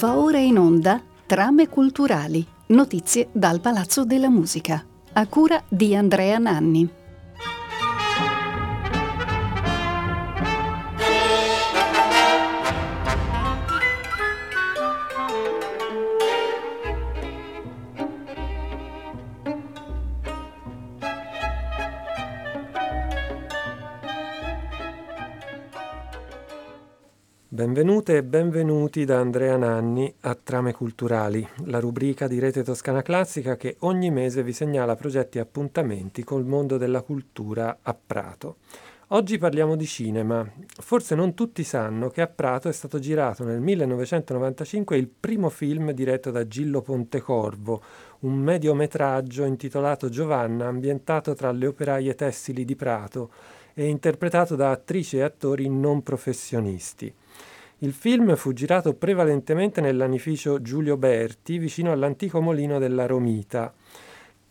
Va ora in onda Trame culturali, notizie dal Palazzo della Musica, a cura di Andrea Nanni. Benvenute e benvenuti da Andrea Nanni a Trame Culturali, la rubrica di Rete Toscana Classica che ogni mese vi segnala progetti e appuntamenti col mondo della cultura a Prato. Oggi parliamo di cinema. Forse non tutti sanno che a Prato è stato girato nel 1995 il primo film diretto da Gillo Pontecorvo, un mediometraggio intitolato Giovanna, ambientato tra le operaie tessili di Prato e interpretato da attrici e attori non professionisti. Il film fu girato prevalentemente nell'anificio Giulio Berti, vicino all'antico mulino della Romita.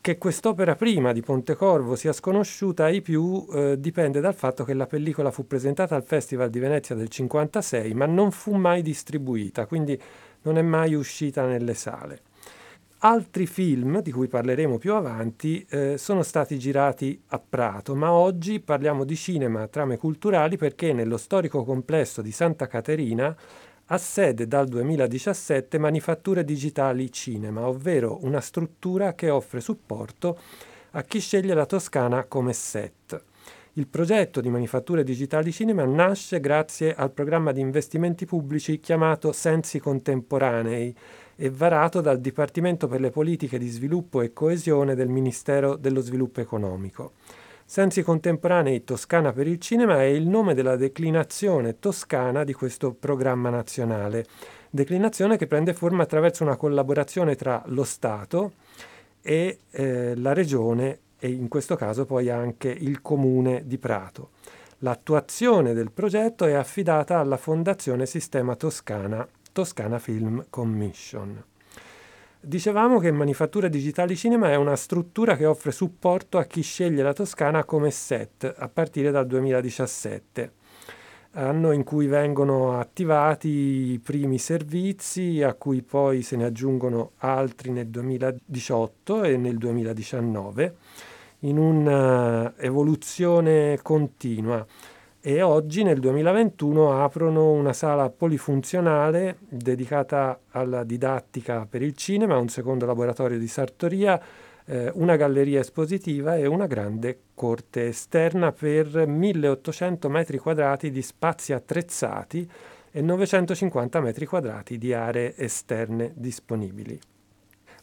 Che quest'opera prima di Pontecorvo sia sconosciuta ai più eh, dipende dal fatto che la pellicola fu presentata al Festival di Venezia del 1956, ma non fu mai distribuita, quindi non è mai uscita nelle sale. Altri film, di cui parleremo più avanti, eh, sono stati girati a Prato, ma oggi parliamo di cinema, trame culturali, perché nello storico complesso di Santa Caterina ha sede dal 2017 Manifatture Digitali Cinema, ovvero una struttura che offre supporto a chi sceglie la Toscana come set. Il progetto di Manifatture Digitali Cinema nasce grazie al programma di investimenti pubblici chiamato Sensi Contemporanei, e varato dal Dipartimento per le politiche di sviluppo e coesione del Ministero dello Sviluppo Economico. Sensi contemporanei Toscana per il cinema è il nome della declinazione toscana di questo programma nazionale, declinazione che prende forma attraverso una collaborazione tra lo Stato e eh, la Regione e in questo caso poi anche il Comune di Prato. L'attuazione del progetto è affidata alla Fondazione Sistema Toscana Toscana Film Commission. Dicevamo che Manifattura Digitali Cinema è una struttura che offre supporto a chi sceglie la Toscana come set a partire dal 2017, anno in cui vengono attivati i primi servizi a cui poi se ne aggiungono altri nel 2018 e nel 2019 in un'evoluzione continua e oggi nel 2021 aprono una sala polifunzionale dedicata alla didattica per il cinema, un secondo laboratorio di sartoria, eh, una galleria espositiva e una grande corte esterna per 1800 metri quadrati di spazi attrezzati e 950 metri quadrati di aree esterne disponibili.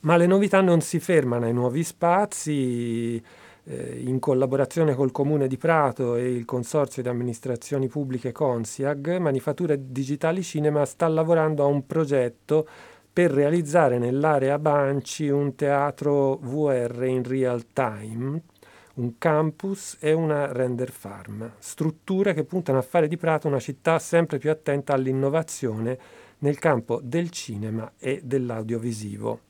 Ma le novità non si fermano ai nuovi spazi, eh, in collaborazione col Comune di Prato e il Consorzio di Amministrazioni Pubbliche Consiag, Manifatture Digitali Cinema sta lavorando a un progetto per realizzare nell'area Banci un teatro VR in real time, un campus e una render farm, strutture che puntano a fare di Prato una città sempre più attenta all'innovazione nel campo del cinema e dell'audiovisivo.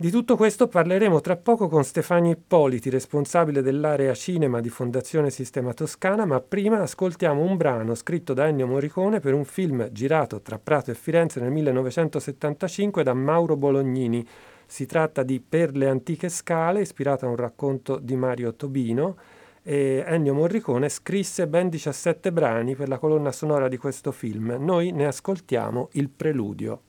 Di tutto questo parleremo tra poco con Stefano Ippoliti, responsabile dell'area cinema di Fondazione Sistema Toscana, ma prima ascoltiamo un brano scritto da Ennio Morricone per un film girato tra Prato e Firenze nel 1975 da Mauro Bolognini. Si tratta di Per le antiche scale, ispirato a un racconto di Mario Tobino, e Ennio Morricone scrisse ben 17 brani per la colonna sonora di questo film. Noi ne ascoltiamo il preludio.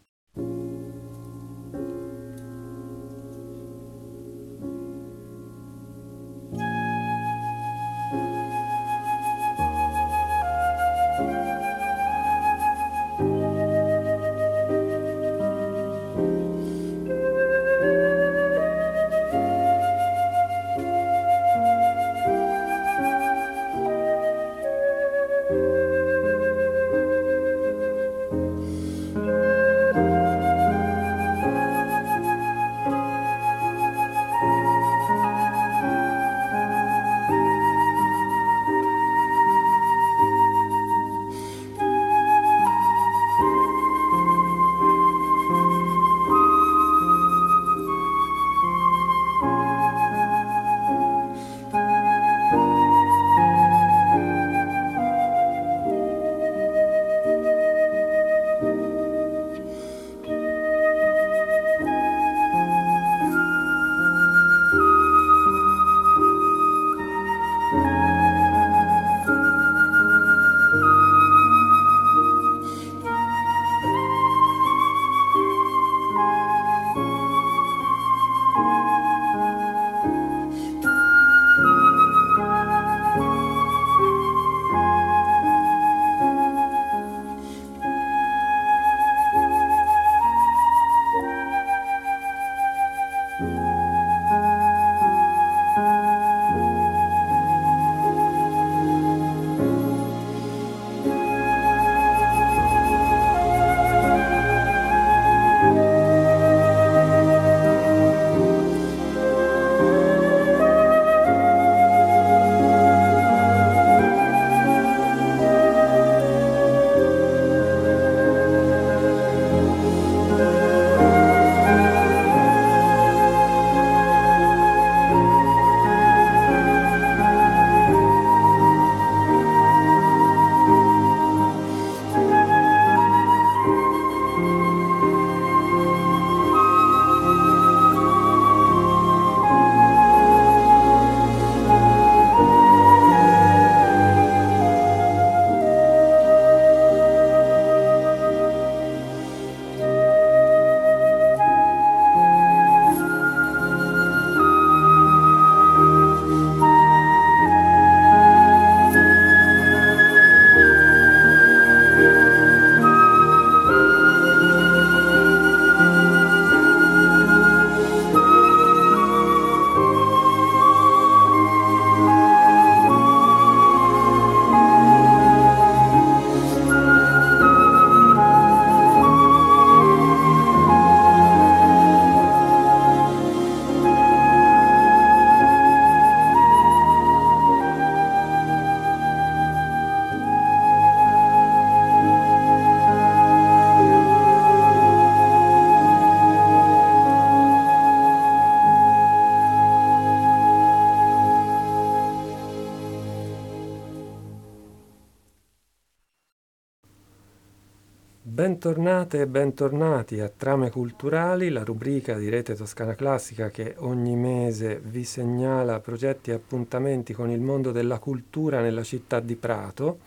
Bentornate e bentornati a Trame Culturali, la rubrica di Rete Toscana Classica che ogni mese vi segnala progetti e appuntamenti con il mondo della cultura nella città di Prato.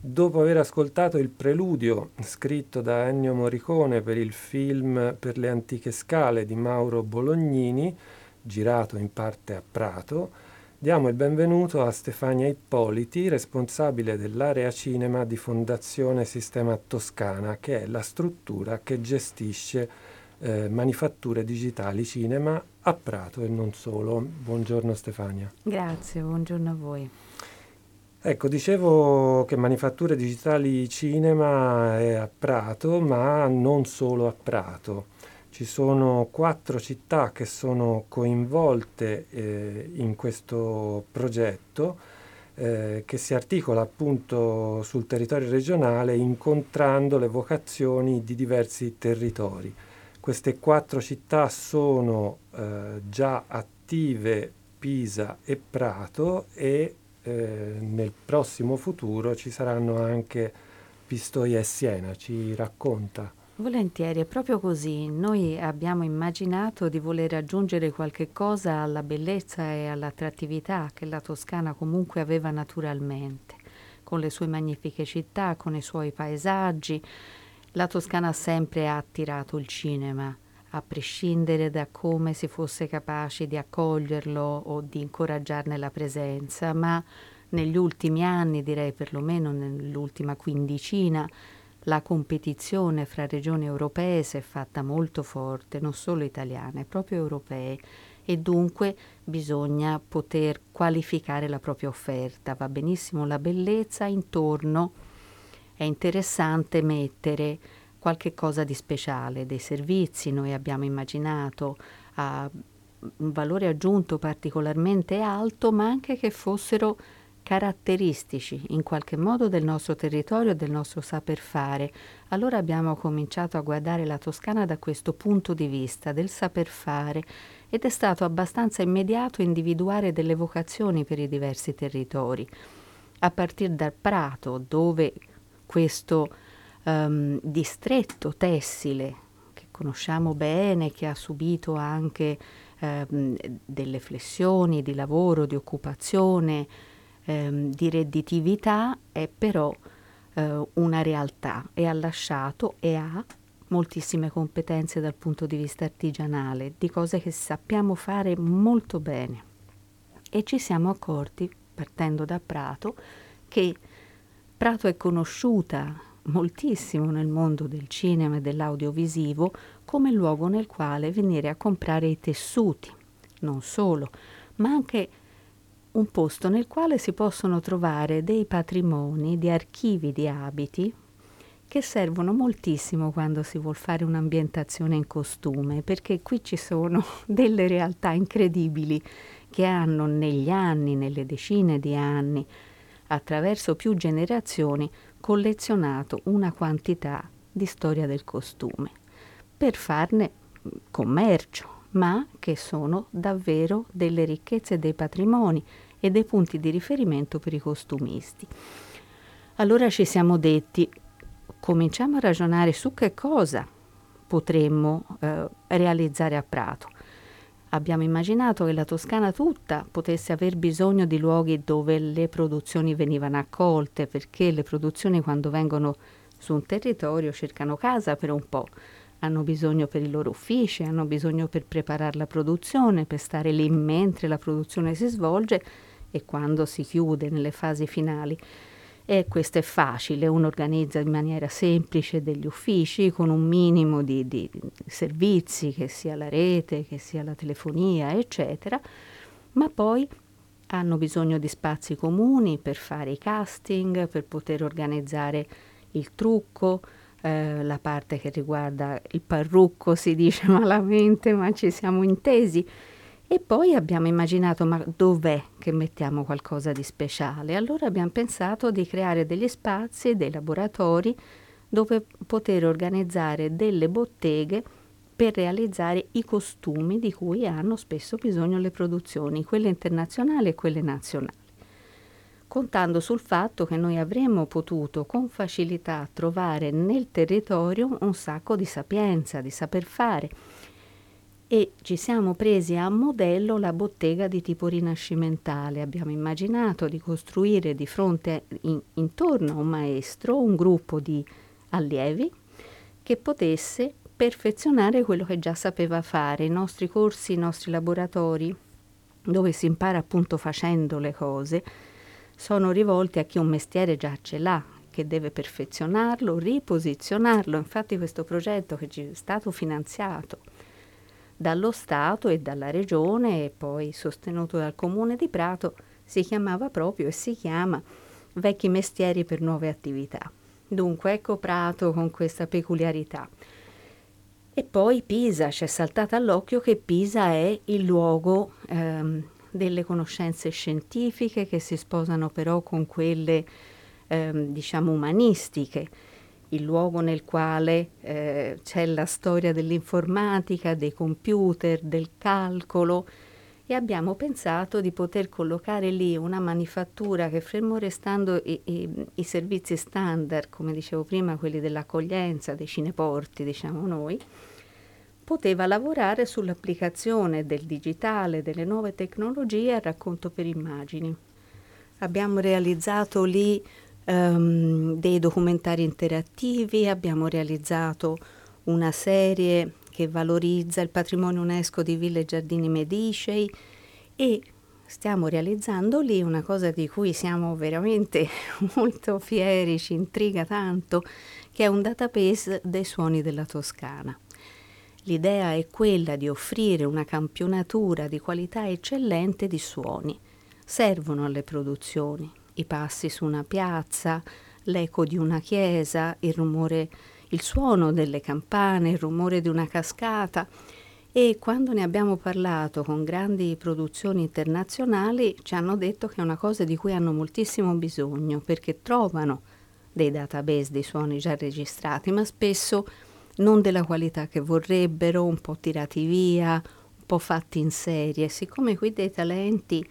Dopo aver ascoltato il preludio scritto da Ennio Morricone per il film Per le antiche scale di Mauro Bolognini, girato in parte a Prato, Diamo il benvenuto a Stefania Ippoliti, responsabile dell'area cinema di Fondazione Sistema Toscana, che è la struttura che gestisce eh, manifatture digitali cinema a Prato e non solo. Buongiorno Stefania. Grazie, buongiorno a voi. Ecco, dicevo che Manifatture Digitali Cinema è a Prato, ma non solo a Prato. Ci sono quattro città che sono coinvolte eh, in questo progetto eh, che si articola appunto sul territorio regionale incontrando le vocazioni di diversi territori. Queste quattro città sono eh, già attive Pisa e Prato e eh, nel prossimo futuro ci saranno anche Pistoia e Siena. Ci racconta? Volentieri, è proprio così. Noi abbiamo immaginato di voler aggiungere qualche cosa alla bellezza e all'attrattività che la Toscana comunque aveva naturalmente, con le sue magnifiche città, con i suoi paesaggi. La Toscana sempre ha attirato il cinema, a prescindere da come si fosse capaci di accoglierlo o di incoraggiarne la presenza, ma negli ultimi anni, direi perlomeno nell'ultima quindicina, la competizione fra regioni europee si è fatta molto forte, non solo italiane, proprio europee. E dunque bisogna poter qualificare la propria offerta. Va benissimo la bellezza, intorno. È interessante mettere qualche cosa di speciale, dei servizi, noi abbiamo immaginato a un valore aggiunto particolarmente alto, ma anche che fossero caratteristici in qualche modo del nostro territorio e del nostro saper fare. Allora abbiamo cominciato a guardare la Toscana da questo punto di vista, del saper fare, ed è stato abbastanza immediato individuare delle vocazioni per i diversi territori. A partire dal Prato, dove questo um, distretto tessile, che conosciamo bene, che ha subito anche um, delle flessioni di lavoro, di occupazione, ehm, di redditività è però eh, una realtà e ha lasciato e ha moltissime competenze dal punto di vista artigianale, di cose che sappiamo fare molto bene. E ci siamo accorti, partendo da Prato, che Prato è conosciuta moltissimo nel mondo del cinema e dell'audiovisivo come luogo nel quale venire a comprare i tessuti, non solo, ma anche un posto nel quale si possono trovare dei patrimoni di archivi di abiti che servono moltissimo quando si vuole fare un'ambientazione in costume, perché qui ci sono delle realtà incredibili che hanno negli anni, nelle decine di anni, attraverso più generazioni, collezionato una quantità di storia del costume per farne commercio, ma che sono davvero delle ricchezze e dei patrimoni e dei punti di riferimento per i costumisti. Allora ci siamo detti, cominciamo a ragionare su che cosa potremmo eh, realizzare a Prato. Abbiamo immaginato che la Toscana tutta potesse aver bisogno di luoghi dove le produzioni venivano accolte, perché le produzioni quando vengono su un territorio cercano casa per un po', hanno bisogno per i loro uffici, hanno bisogno per preparare la produzione, per stare lì mentre la produzione si svolge e quando si chiude nelle fasi finali. E questo è facile, uno organizza in maniera semplice degli uffici con un minimo di, di servizi, che sia la rete, che sia la telefonia, eccetera, ma poi hanno bisogno di spazi comuni per fare i casting, per poter organizzare il trucco, eh, la parte che riguarda il parrucco si dice malamente, ma ci siamo intesi e poi abbiamo immaginato, ma dov'è che mettiamo qualcosa di speciale? Allora abbiamo pensato di creare degli spazi, dei laboratori dove poter organizzare delle botteghe per realizzare i costumi di cui hanno spesso bisogno le produzioni, quelle internazionali e quelle nazionali. contando sul fatto che noi avremmo potuto con facilità trovare nel territorio un sacco di sapienza, di saper fare e ci siamo presi a modello la bottega di tipo rinascimentale. Abbiamo immaginato di costruire di fronte in, intorno a un maestro un gruppo di allievi che potesse perfezionare quello che già sapeva fare. I nostri corsi, i nostri laboratori, dove si impara appunto facendo le cose, sono rivolti a chi un mestiere già ce l'ha, che deve perfezionarlo, riposizionarlo. Infatti questo progetto che ci è stato finanziato dallo Stato e dalla Regione e poi sostenuto dal Comune di Prato si chiamava proprio e si chiama Vecchi mestieri per nuove attività. Dunque ecco Prato con questa peculiarità. E poi Pisa, ci è saltata all'occhio che Pisa è il luogo ehm, delle conoscenze scientifiche che si sposano però con quelle ehm, diciamo umanistiche, il luogo nel quale eh, c'è la storia dell'informatica, dei computer, del calcolo e abbiamo pensato di poter collocare lì una manifattura che fermo restando i, i, i servizi standard, come dicevo prima, quelli dell'accoglienza, dei cineporti, diciamo noi, poteva lavorare sull'applicazione del digitale, delle nuove tecnologie al racconto per immagini. Abbiamo realizzato lì um, dei documentari interattivi, abbiamo realizzato una serie che valorizza il patrimonio UNESCO di Ville e Giardini Medicei e stiamo realizzando lì una cosa di cui siamo veramente molto fieri, ci intriga tanto, che è un database dei suoni della Toscana. L'idea è quella di offrire una campionatura di qualità eccellente di suoni. Servono alle produzioni, i passi su una piazza, l'eco di una chiesa, il rumore, il suono delle campane, il rumore di una cascata e quando ne abbiamo parlato con grandi produzioni internazionali ci hanno detto che è una cosa di cui hanno moltissimo bisogno perché trovano dei database di suoni già registrati, ma spesso non della qualità che vorrebbero, un po' tirati via, un po' fatti in serie. Siccome qui dei talenti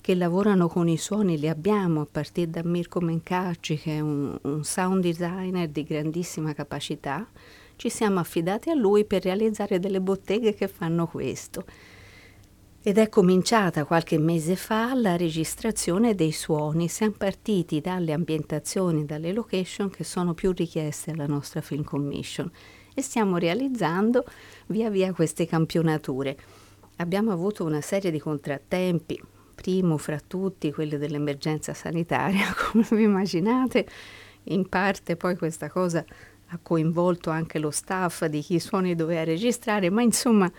che lavorano con i suoni li abbiamo, a partire da Mirko Mencacci, che è un, un sound designer di grandissima capacità, ci siamo affidati a lui per realizzare delle botteghe che fanno questo. Ed è cominciata qualche mese fa la registrazione dei suoni. Siamo partiti dalle ambientazioni, dalle location che sono più richieste alla nostra Film Commission e stiamo realizzando via via queste campionature. Abbiamo avuto una serie di contrattempi, primo fra tutti quelli dell'emergenza sanitaria, come vi immaginate, in parte poi questa cosa ha coinvolto anche lo staff di chi suoni doveva registrare, ma insomma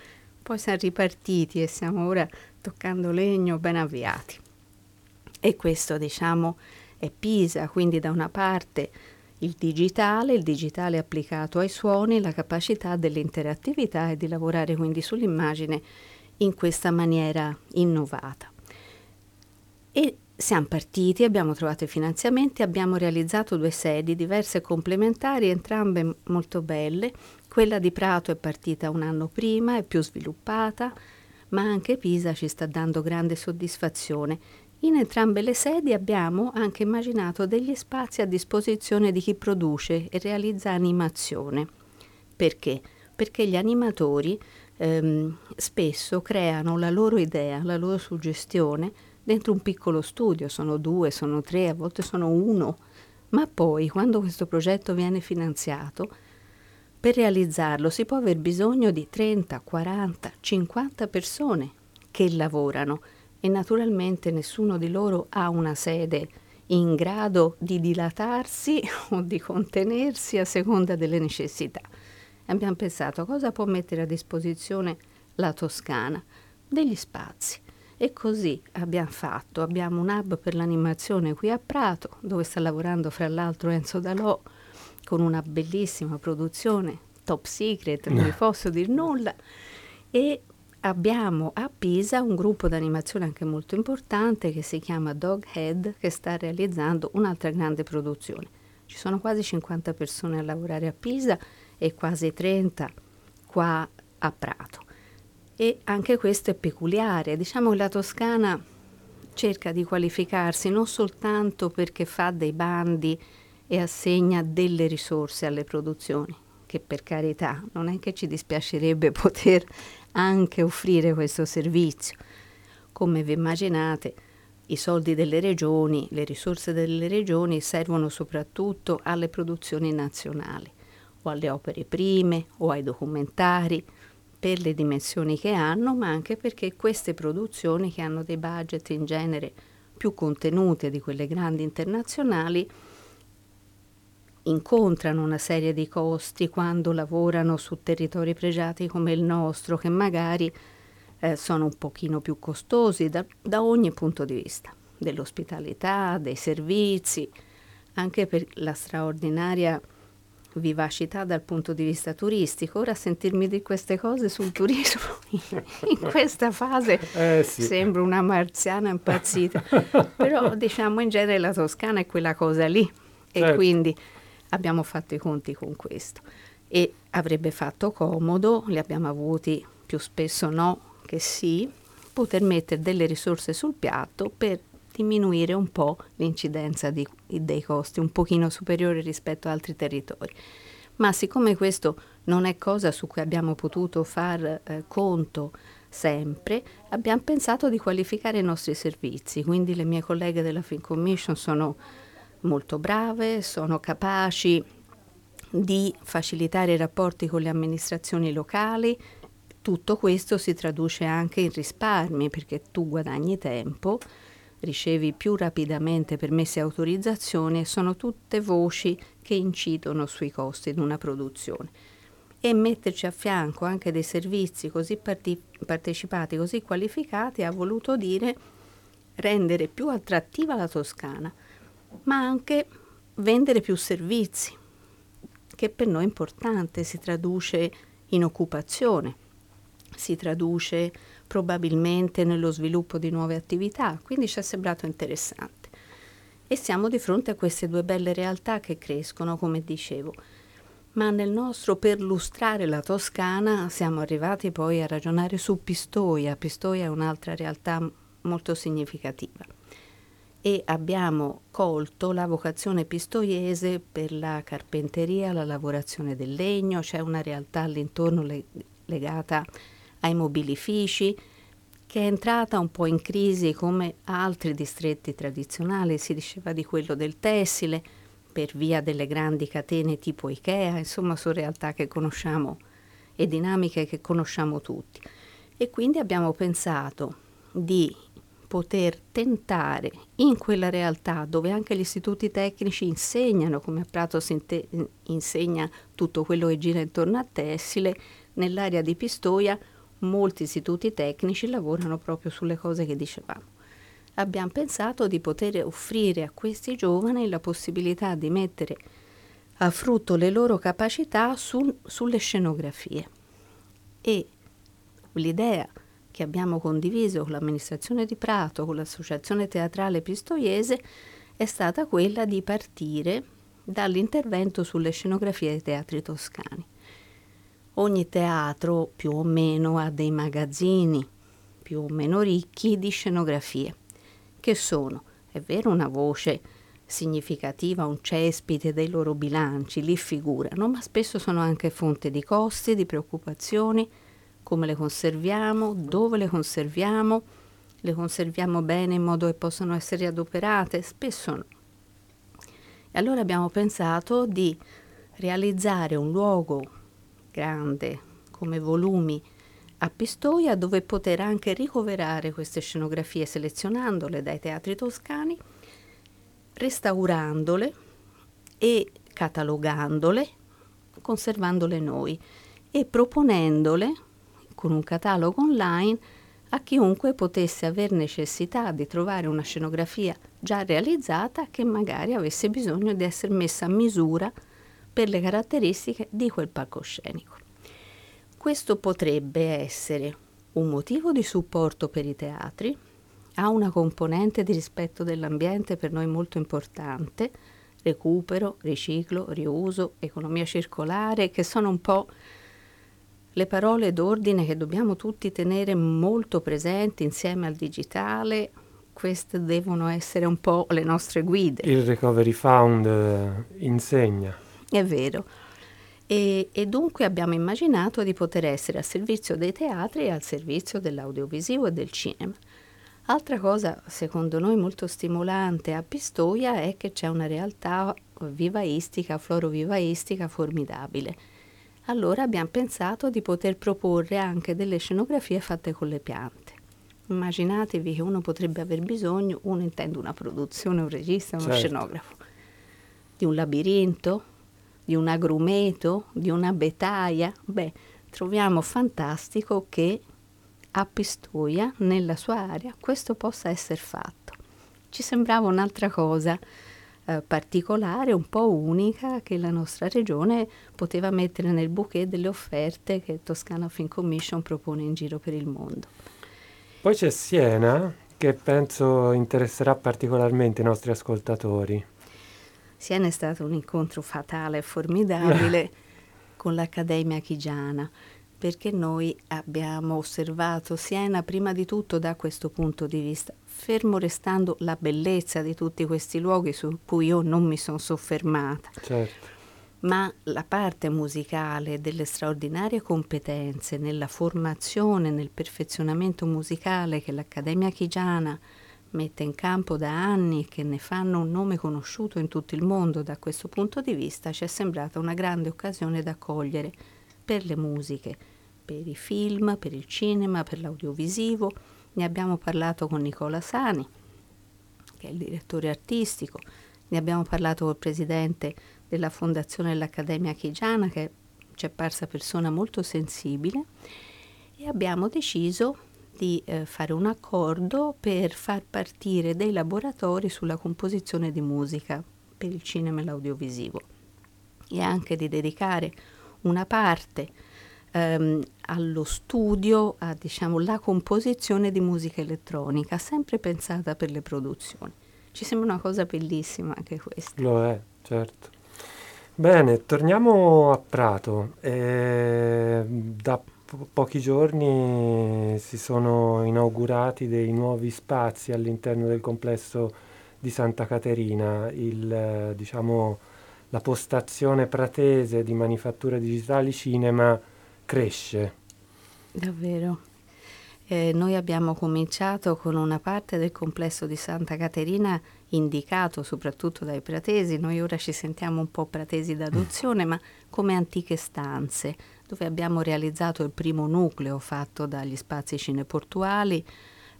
poi siamo ripartiti e siamo ora toccando legno ben avviati. E questo diciamo è Pisa, quindi da una parte il digitale, il digitale applicato ai suoni, la capacità dell'interattività e di lavorare quindi sull'immagine in questa maniera innovata. E siamo partiti, abbiamo trovato i finanziamenti, abbiamo realizzato due sedi diverse complementari, entrambe molto belle. Quella di Prato è partita un anno prima, è più sviluppata, ma anche Pisa ci sta dando grande soddisfazione. In entrambe le sedi abbiamo anche immaginato degli spazi a disposizione di chi produce e realizza animazione. Perché? Perché gli animatori ehm, spesso creano la loro idea, la loro suggestione dentro un piccolo studio, sono due, sono tre, a volte sono uno, ma poi quando questo progetto viene finanziato, per realizzarlo si può aver bisogno di 30, 40, 50 persone che lavorano e naturalmente nessuno di loro ha una sede in grado di dilatarsi o di contenersi a seconda delle necessità. Abbiamo pensato cosa può mettere a disposizione la Toscana? Degli spazi. E così abbiamo fatto. Abbiamo un hub per l'animazione qui a Prato, dove sta lavorando fra l'altro Enzo Dalò con una bellissima produzione, top secret, non vi posso dire nulla. E abbiamo a Pisa un gruppo di animazione anche molto importante che si chiama Doghead, che sta realizzando un'altra grande produzione. Ci sono quasi 50 persone a lavorare a Pisa e quasi 30 qua a Prato e anche questo è peculiare. Diciamo che la Toscana cerca di qualificarsi non soltanto perché fa dei bandi e assegna delle risorse alle produzioni, che per carità non è che ci dispiacerebbe poter anche offrire questo servizio. Come vi immaginate, i soldi delle regioni, le risorse delle regioni servono soprattutto alle produzioni nazionali o alle opere prime o ai documentari per le dimensioni che hanno, ma anche perché queste produzioni che hanno dei budget in genere più contenute di quelle grandi internazionali incontrano una serie di costi quando lavorano su territori pregiati come il nostro, che magari eh, sono un pochino più costosi da, da ogni punto di vista, dell'ospitalità, dei servizi, anche per la straordinaria vivacità dal punto di vista turistico. Ora sentirmi di queste cose sul turismo in questa fase eh, sì. sembra una marziana impazzita, però diciamo in genere la Toscana è quella cosa lì certo. e quindi abbiamo fatto i conti con questo e avrebbe fatto comodo, li abbiamo avuti più spesso no che sì, poter mettere delle risorse sul piatto per diminuire un po' l'incidenza di, dei costi, un pochino superiore rispetto ad altri territori. Ma siccome questo non è cosa su cui abbiamo potuto far eh, conto sempre, abbiamo pensato di qualificare i nostri servizi, quindi le mie colleghe della Fin Commission sono molto brave, sono capaci di facilitare i rapporti con le amministrazioni locali. Tutto questo si traduce anche in risparmi perché tu guadagni tempo, ricevi più rapidamente permessi e autorizzazioni sono tutte voci che incidono sui costi di una produzione. E metterci a fianco anche dei servizi così parti- partecipati, così qualificati, ha voluto dire rendere più attrattiva la Toscana ma anche vendere più servizi, che per noi è importante, si traduce in occupazione, si traduce probabilmente nello sviluppo di nuove attività, quindi ci è sembrato interessante. E siamo di fronte a queste due belle realtà che crescono, come dicevo. Ma nel nostro perlustrare la Toscana siamo arrivati poi a ragionare su Pistoia. Pistoia è un'altra realtà molto significativa e abbiamo colto la vocazione pistoiese per la carpenteria, la lavorazione del legno, c'è una realtà all'intorno le- legata ai mobilifici che è entrata un po' in crisi come altri distretti tradizionali, si diceva di quello del tessile per via delle grandi catene tipo Ikea, insomma sono realtà che conosciamo e dinamiche che conosciamo tutti. E quindi abbiamo pensato di poter tentare in quella realtà dove anche gli istituti tecnici insegnano, come a Prato insegna tutto quello che gira intorno a tessile, nell'area di Pistoia molti istituti tecnici lavorano proprio sulle cose che dicevamo. Abbiamo pensato di poter offrire a questi giovani la possibilità di mettere a frutto le loro capacità sul, sulle scenografie. E l'idea che abbiamo condiviso con l'amministrazione di Prato, con l'associazione teatrale pistoiese, è stata quella di partire dall'intervento sulle scenografie dei teatri toscani. Ogni teatro più o meno ha dei magazzini più o meno ricchi di scenografie, che sono, è vero, una voce significativa, un cespite dei loro bilanci, li figurano, ma spesso sono anche fonte di costi, di preoccupazioni, come le conserviamo, dove le conserviamo, le conserviamo bene in modo che possano essere adoperate, spesso no. E allora abbiamo pensato di realizzare un luogo grande come volumi a Pistoia dove poter anche ricoverare queste scenografie selezionandole dai teatri toscani, restaurandole e catalogandole, conservandole noi e proponendole con un catalogo online a chiunque potesse aver necessità di trovare una scenografia già realizzata che magari avesse bisogno di essere messa a misura per le caratteristiche di quel palcoscenico. Questo potrebbe essere un motivo di supporto per i teatri, ha una componente di rispetto dell'ambiente per noi molto importante, recupero, riciclo, riuso, economia circolare, che sono un po' le parole d'ordine che dobbiamo tutti tenere molto presenti insieme al digitale queste devono essere un po' le nostre guide. Il Recovery Fund eh, insegna. È vero. E, e, dunque abbiamo immaginato di poter essere al servizio dei teatri e al servizio dell'audiovisivo e del cinema. Altra cosa, secondo noi, molto stimolante a Pistoia è che c'è una realtà vivaistica, florovivaistica formidabile. Allora abbiamo pensato di poter proporre anche delle scenografie fatte con le piante. Immaginatevi che uno potrebbe aver bisogno, uno intende una produzione, un regista, uno certo. scenografo, di un labirinto, di un agrumeto, di una betaia. Beh, troviamo fantastico che a Pistoia, nella sua area, questo possa essere fatto. Ci sembrava un'altra cosa eh, particolare, un po' unica, che la nostra regione poteva mettere nel bouquet delle offerte che Toscana Film Commission propone in giro per il mondo. Poi c'è Siena, che penso interesserà particolarmente i nostri ascoltatori. Siena è stato un incontro fatale e formidabile con l'Accademia Chigiana perché noi abbiamo osservato Siena prima di tutto da questo punto di vista, fermo restando la bellezza di tutti questi luoghi su cui io non mi sono soffermata. Certo. Ma la parte musicale delle straordinarie competenze nella formazione, nel perfezionamento musicale che l'Accademia Chigiana mette in campo da anni e che ne fanno un nome conosciuto in tutto il mondo. Da questo punto di vista, ci è sembrata una grande occasione da cogliere per le musiche, per i film, per il cinema, per l'audiovisivo. Ne abbiamo parlato con Nicola Sani, che è il direttore artistico, ne abbiamo parlato col presidente della Fondazione dell'Accademia Chigiana, che ci è parsa persona molto sensibile, e abbiamo deciso di eh, fare un accordo per far partire dei laboratori sulla composizione di musica per il cinema e l'audiovisivo e anche di dedicare una parte ehm, allo studio, a diciamo, la composizione di musica elettronica, sempre pensata per le produzioni. Ci sembra una cosa bellissima anche questa. Lo è, certo. Bene, torniamo a Prato. Eh, po- pochi giorni si sono inaugurati dei nuovi spazi all'interno del complesso di Santa Caterina. Il, diciamo, la postazione pratese di manifatture digitali cinema cresce. Davvero. Eh, noi abbiamo cominciato con una parte del complesso di Santa Caterina indicato soprattutto dai pratesi, noi ora ci sentiamo un po' pratesi d'adozione, ma come antiche stanze, dove abbiamo realizzato il primo nucleo fatto dagli spazi cineportuali,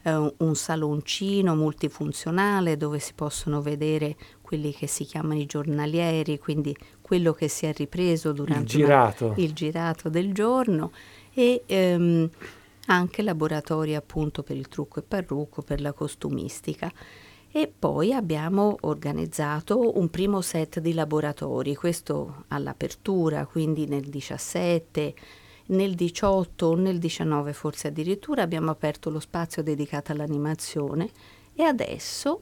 eh, un saloncino multifunzionale dove si possono vedere quelli che si chiamano i giornalieri, quindi quello che si è ripreso durante il girato, una, il girato del giorno e ehm, anche laboratori appunto per il trucco e parrucco, per la costumistica. E poi abbiamo organizzato un primo set di laboratori, questo all'apertura, quindi nel 17, nel 18 o nel 19 forse addirittura abbiamo aperto lo spazio dedicato all'animazione e adesso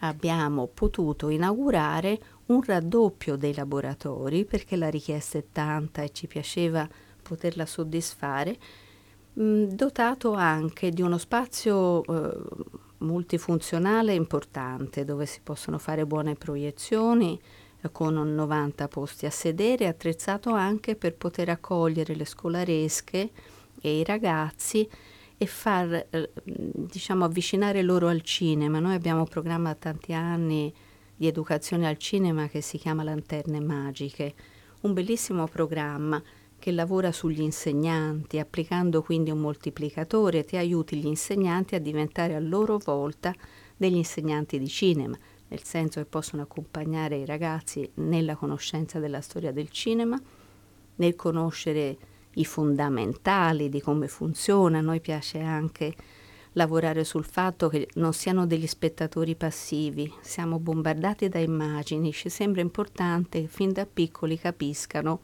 abbiamo potuto inaugurare un raddoppio dei laboratori perché la richiesta è tanta e ci piaceva poterla soddisfare, mh, dotato anche di uno spazio eh, multifunzionale importante dove si possono fare buone proiezioni eh, con 90 posti a sedere, attrezzato anche per poter accogliere le scolaresche e i ragazzi e far eh, diciamo avvicinare loro al cinema. Noi abbiamo un programma da tanti anni di educazione al cinema che si chiama Lanterne Magiche, un bellissimo programma che lavora sugli insegnanti, applicando quindi un moltiplicatore che aiuti gli insegnanti a diventare a loro volta degli insegnanti di cinema, nel senso che possono accompagnare i ragazzi nella conoscenza della storia del cinema, nel conoscere i fondamentali di come funziona. A noi piace anche lavorare sul fatto che non siano degli spettatori passivi, siamo bombardati da immagini, ci sembra importante che fin da piccoli capiscano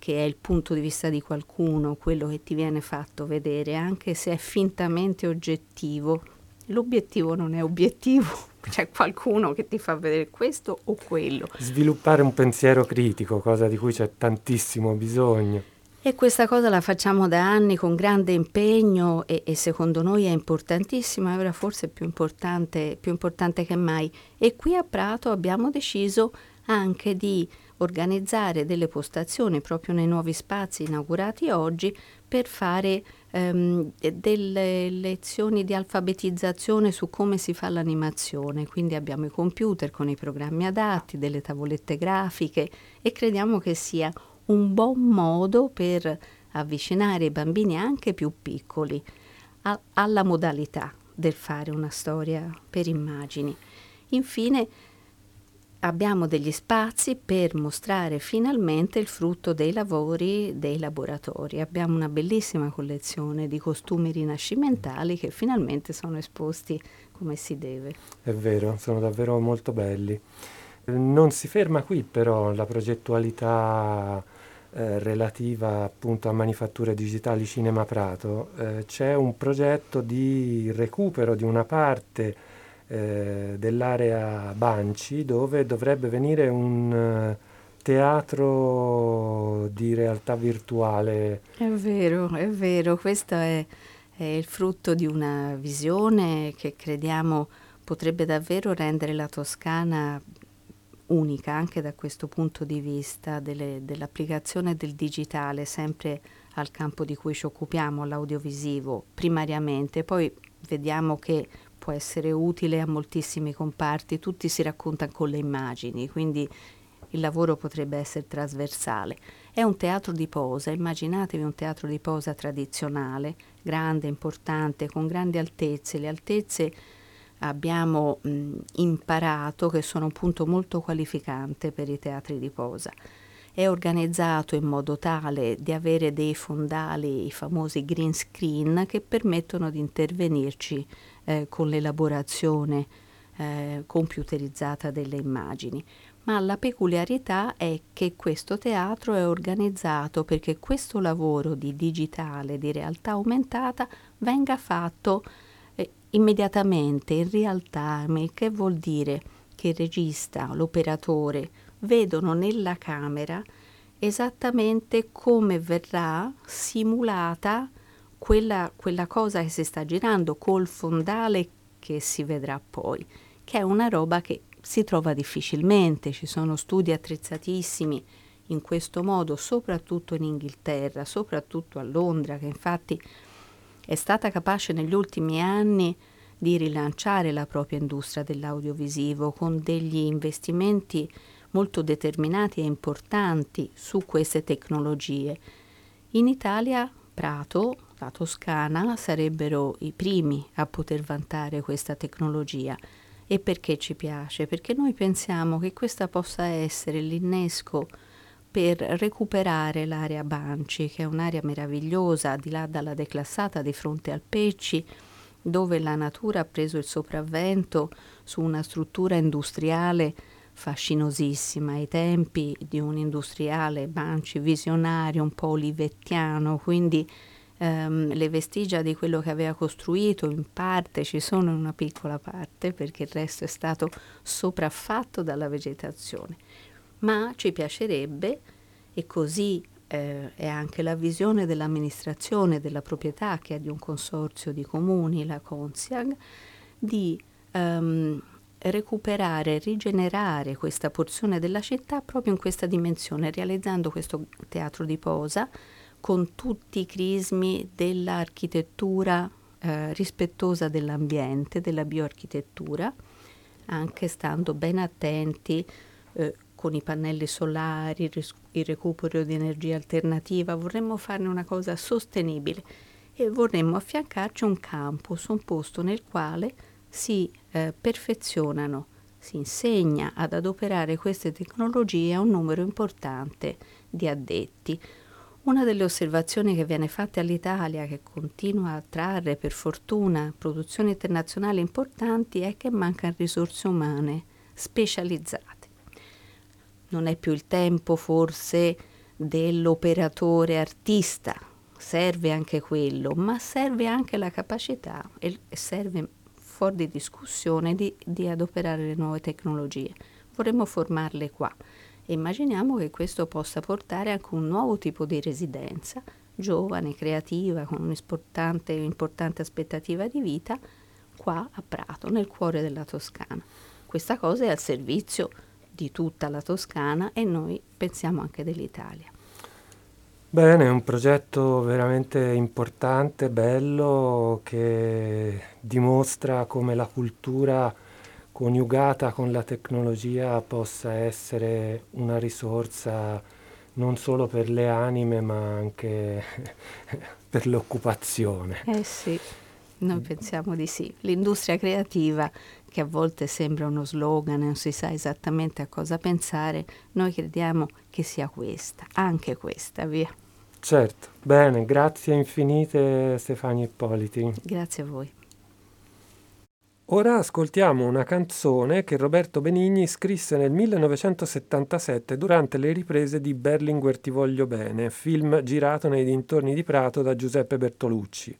che è il punto di vista di qualcuno, quello che ti viene fatto vedere, anche se è fintamente oggettivo. L'obiettivo non è obiettivo, c'è qualcuno che ti fa vedere questo o quello. Sviluppare un pensiero critico, cosa di cui c'è tantissimo bisogno. E questa cosa la facciamo da anni con grande impegno e, e secondo noi è importantissima, ora forse più importante, più importante che mai. E qui a Prato abbiamo deciso anche di organizzare delle postazioni proprio nei nuovi spazi inaugurati oggi per fare ehm, delle lezioni di alfabetizzazione su come si fa l'animazione. Quindi abbiamo i computer con i programmi adatti, delle tavolette grafiche e crediamo che sia un buon modo per avvicinare i bambini anche più piccoli a, alla modalità del fare una storia per immagini. Infine abbiamo degli spazi per mostrare finalmente il frutto dei lavori dei laboratori. Abbiamo una bellissima collezione di costumi rinascimentali che finalmente sono esposti come si deve. È vero, sono davvero molto belli. Non si ferma qui però la progettualità eh, relativa appunto a manifatture digitali Cinema Prato, eh, c'è un progetto di recupero di una parte eh, dell'area Banci dove dovrebbe venire un eh, teatro di realtà virtuale. È vero, è vero, questo è, è il frutto di una visione che crediamo potrebbe davvero rendere la Toscana unica anche da questo punto di vista delle, dell'applicazione del digitale sempre al campo di cui ci occupiamo, l'audiovisivo primariamente, poi vediamo che può essere utile a moltissimi comparti, tutti si raccontano con le immagini, quindi il lavoro potrebbe essere trasversale. È un teatro di posa, immaginatevi un teatro di posa tradizionale, grande, importante, con grandi altezze, le altezze abbiamo mh, imparato che sono un punto molto qualificante per i teatri di posa. È organizzato in modo tale di avere dei fondali, i famosi green screen, che permettono di intervenirci eh, con l'elaborazione eh, computerizzata delle immagini. Ma la peculiarità è che questo teatro è organizzato perché questo lavoro di digitale, di realtà aumentata, venga fatto immediatamente in real time, che vuol dire che il regista, l'operatore, vedono nella camera esattamente come verrà simulata quella, quella cosa che si sta girando col fondale che si vedrà poi, che è una roba che si trova difficilmente, ci sono studi attrezzatissimi in questo modo, soprattutto in Inghilterra, soprattutto a Londra, che infatti è stata capace negli ultimi anni di rilanciare la propria industria dell'audiovisivo con degli investimenti molto determinati e importanti su queste tecnologie. In Italia Prato, la Toscana, sarebbero i primi a poter vantare questa tecnologia. E perché ci piace? Perché noi pensiamo che questa possa essere l'innesco per recuperare l'area Banci, che è un'area meravigliosa, di là dalla declassata di fronte al Pecci, dove la natura ha preso il sopravvento su una struttura industriale fascinosissima ai tempi di un industriale Banci visionario, un po' olivettiano, quindi ehm, le vestigia di quello che aveva costruito in parte ci sono in una piccola parte perché il resto è stato sopraffatto dalla vegetazione. Ma ci piacerebbe, e così eh, è anche la visione dell'amministrazione della proprietà che è di un consorzio di comuni, la Consiag, di ehm, recuperare, rigenerare questa porzione della città proprio in questa dimensione, realizzando questo teatro di posa con tutti i crismi dell'architettura eh, rispettosa dell'ambiente, della bioarchitettura, anche stando ben attenti eh, con i pannelli solari, il recupero di energia alternativa, vorremmo farne una cosa sostenibile e vorremmo affiancarci un campus, un posto nel quale si eh, perfezionano, si insegna ad adoperare queste tecnologie a un numero importante di addetti. Una delle osservazioni che viene fatta all'Italia, che continua a trarre per fortuna produzioni internazionali importanti, è che mancano risorse umane specializzate. Non è più il tempo forse dell'operatore artista, serve anche quello, ma serve anche la capacità e serve fuori di discussione di, di adoperare le nuove tecnologie. Vorremmo formarle qua immaginiamo che questo possa portare anche un nuovo tipo di residenza, giovane, creativa, con un'importante importante aspettativa di vita, qua a Prato, nel cuore della Toscana. Questa cosa è al servizio di tutta la Toscana e noi pensiamo anche dell'Italia. Bene, è un progetto veramente importante, bello, che dimostra come la cultura coniugata con la tecnologia possa essere una risorsa non solo per le anime ma anche per l'occupazione. Eh sì, noi pensiamo di sì. L'industria creativa, che a volte sembra uno slogan e non si sa esattamente a cosa pensare, noi crediamo che sia questa, anche questa, via. Certo, bene, grazie infinite Stefania Ippoliti. Grazie a voi. Ora ascoltiamo una canzone che Roberto Benigni scrisse nel 1977 durante le riprese di Berlinguer Ti voglio bene, film girato nei dintorni di Prato da Giuseppe Bertolucci.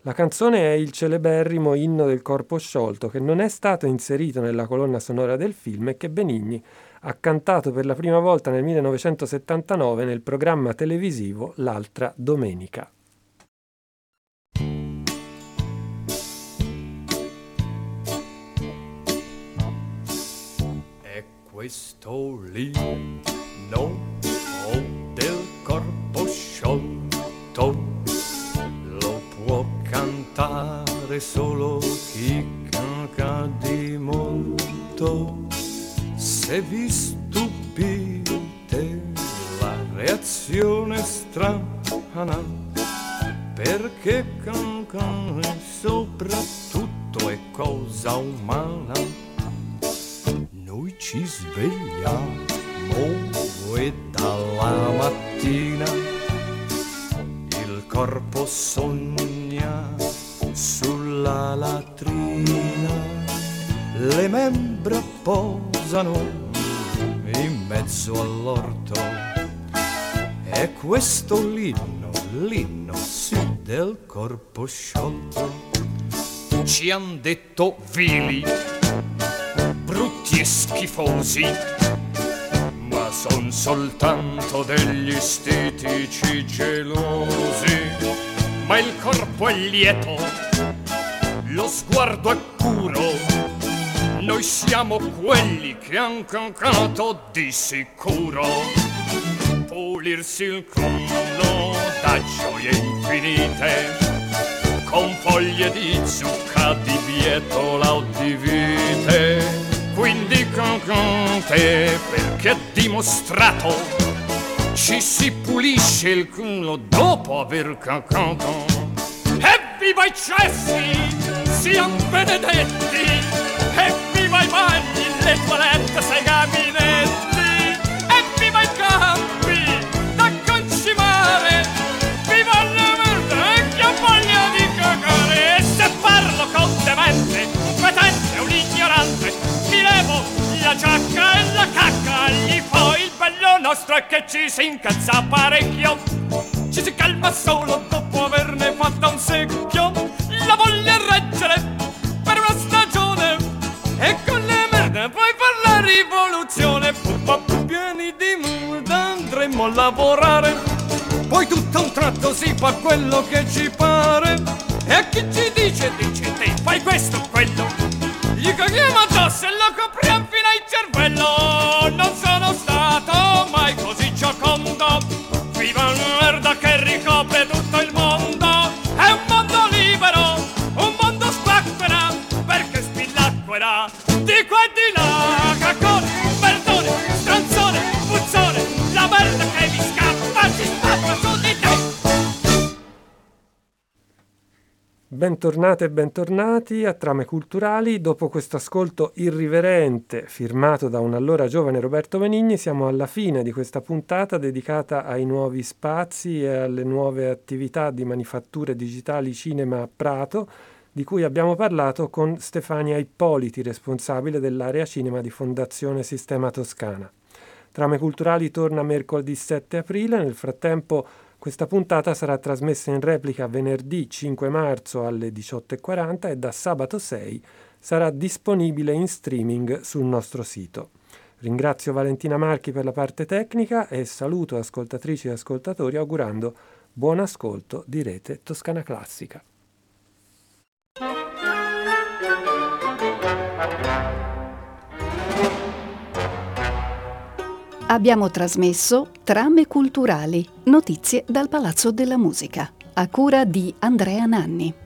La canzone è il celeberrimo inno del corpo sciolto che non è stato inserito nella colonna sonora del film e che Benigni ha cantato per la prima volta nel 1979 nel programma televisivo L'altra domenica. Questo l'inno del corpo sciolto, lo può cantare solo chi caga di molto se vi stupite la reazione strana, perché cancare soprattutto è cosa umana. Noi ci svegliamo e dalla mattina il corpo sogna sulla latrina le membra posano in mezzo all'orto. È questo l'inno, l'inno sì del corpo sciolto. Ci han detto vili, brutti e schifosi, ma son soltanto degli stitici gelosi. Ma il corpo è lieto, lo sguardo è puro noi siamo quelli che han cancato di sicuro. Pulirsi il culo da gioie infinite, con foglie di zucca, di bietola o di vite. Quindi cancante perché è dimostrato, ci si pulisce il culo dopo aver cancato. Evviva i cessi, siamo benedetti! Evviva i bagni, le toilette, sei è che ci si incazza parecchio. Ci si calma solo dopo averne fatto un secchio, la voglia reggere per una stagione. E con le merde puoi fare la rivoluzione. Puppa pieni di muda andremo a lavorare. Poi tutto a un tratto si fa quello che ci pare. E a chi ci dice, dice te, fai questo quello Bentornate e bentornati a Trame Culturali. Dopo questo ascolto irriverente firmato da un allora giovane Roberto Benigni, siamo alla fine di questa puntata dedicata ai nuovi spazi e alle nuove attività di manifatture digitali cinema a Prato, di cui abbiamo parlato con Stefania Ippoliti, responsabile dell'area cinema di Fondazione Sistema Toscana. Trame Culturali torna mercoledì 7 aprile, nel frattempo questa puntata sarà trasmessa in replica venerdì 5 marzo alle 18.40 e da sabato 6 sarà disponibile in streaming sul nostro sito. Ringrazio Valentina Marchi per la parte tecnica e saluto ascoltatrici e ascoltatori augurando buon ascolto di Rete Toscana Classica. Abbiamo trasmesso Trame culturali, notizie dal Palazzo della Musica, a cura di Andrea Nanni.